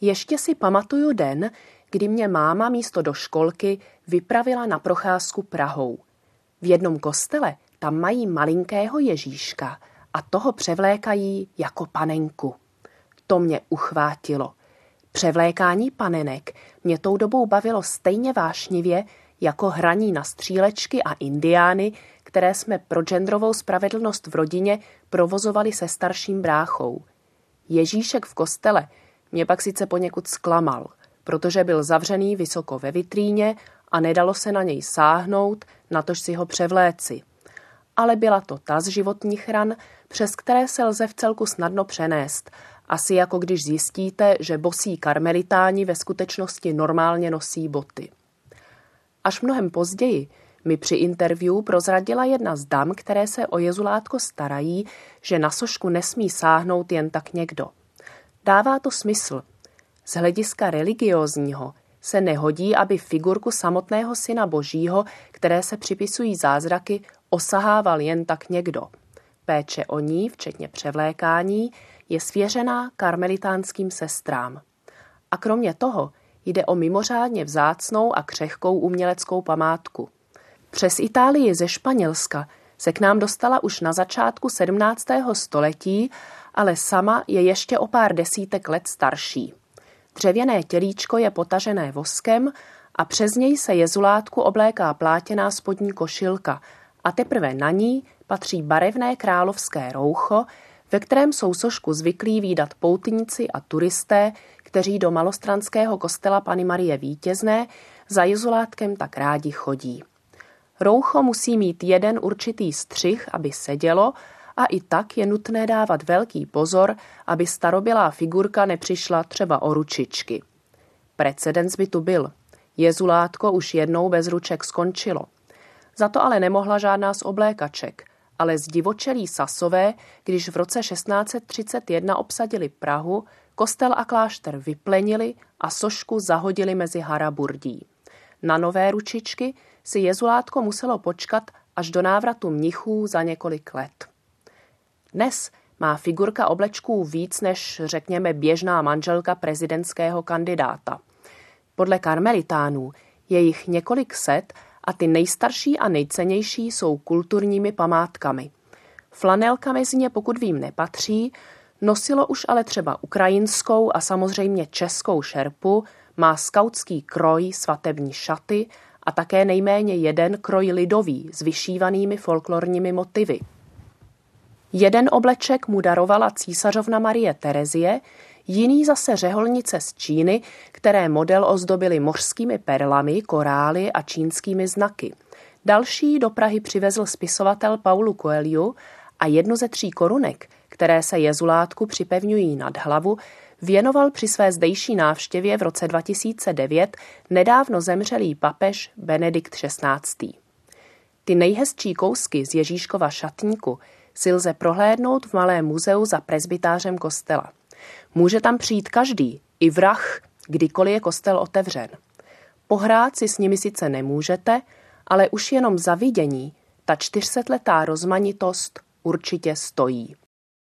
Ještě si pamatuju den, kdy mě máma místo do školky vypravila na procházku Prahou. V jednom kostele tam mají malinkého Ježíška a toho převlékají jako panenku. To mě uchvátilo. Převlékání panenek mě tou dobou bavilo stejně vášnivě jako hraní na střílečky a indiány, které jsme pro genderovou spravedlnost v rodině provozovali se starším bráchou. Ježíšek v kostele mě pak sice poněkud zklamal, protože byl zavřený vysoko ve vitríně a nedalo se na něj sáhnout, natož si ho převléci. Ale byla to ta z životních ran, přes které se lze v celku snadno přenést, asi jako když zjistíte, že bosí karmelitáni ve skutečnosti normálně nosí boty. Až mnohem později mi při interview prozradila jedna z dam, které se o jezulátko starají, že na sošku nesmí sáhnout jen tak někdo. Dává to smysl. Z hlediska religiózního se nehodí, aby figurku samotného syna božího, které se připisují zázraky, osahával jen tak někdo. Péče o ní, včetně převlékání, je svěřená karmelitánským sestrám. A kromě toho jde o mimořádně vzácnou a křehkou uměleckou památku. Přes Itálii ze Španělska se k nám dostala už na začátku 17. století, ale sama je ještě o pár desítek let starší. Dřevěné tělíčko je potažené voskem a přes něj se jezulátku obléká plátěná spodní košilka a teprve na ní patří barevné královské roucho, ve kterém jsou sošku zvyklí výdat poutníci a turisté, kteří do malostranského kostela Pany Marie Vítězné za jezulátkem tak rádi chodí. Roucho musí mít jeden určitý střih, aby sedělo, a i tak je nutné dávat velký pozor, aby starobylá figurka nepřišla třeba o ručičky. Precedens by tu byl. Jezulátko už jednou bez ruček skončilo. Za to ale nemohla žádná z oblékaček, ale zdivočelí Sasové, když v roce 1631 obsadili Prahu, kostel a klášter vyplenili a sošku zahodili mezi haraburdí. Na nové ručičky si jezulátko muselo počkat až do návratu mnichů za několik let. Dnes má figurka oblečků víc než, řekněme, běžná manželka prezidentského kandidáta. Podle karmelitánů je jich několik set a ty nejstarší a nejcennější jsou kulturními památkami. Flanelka mezi ně, pokud vím, nepatří, nosilo už ale třeba ukrajinskou a samozřejmě českou šerpu, má skautský kroj, svatební šaty a také nejméně jeden kroj lidový s vyšívanými folklorními motivy. Jeden obleček mu darovala císařovna Marie Terezie, jiný zase řeholnice z Číny, které model ozdobily mořskými perlami, korály a čínskými znaky. Další do Prahy přivezl spisovatel Paulu Coelho a jednu ze tří korunek, které se jezulátku připevňují nad hlavu, věnoval při své zdejší návštěvě v roce 2009 nedávno zemřelý papež Benedikt XVI. Ty nejhezčí kousky z Ježíškova šatníku si lze prohlédnout v malém muzeu za prezbytářem kostela. Může tam přijít každý, i vrah, kdykoliv je kostel otevřen. Pohrát si s nimi sice nemůžete, ale už jenom za vidění ta čtyřsetletá rozmanitost určitě stojí.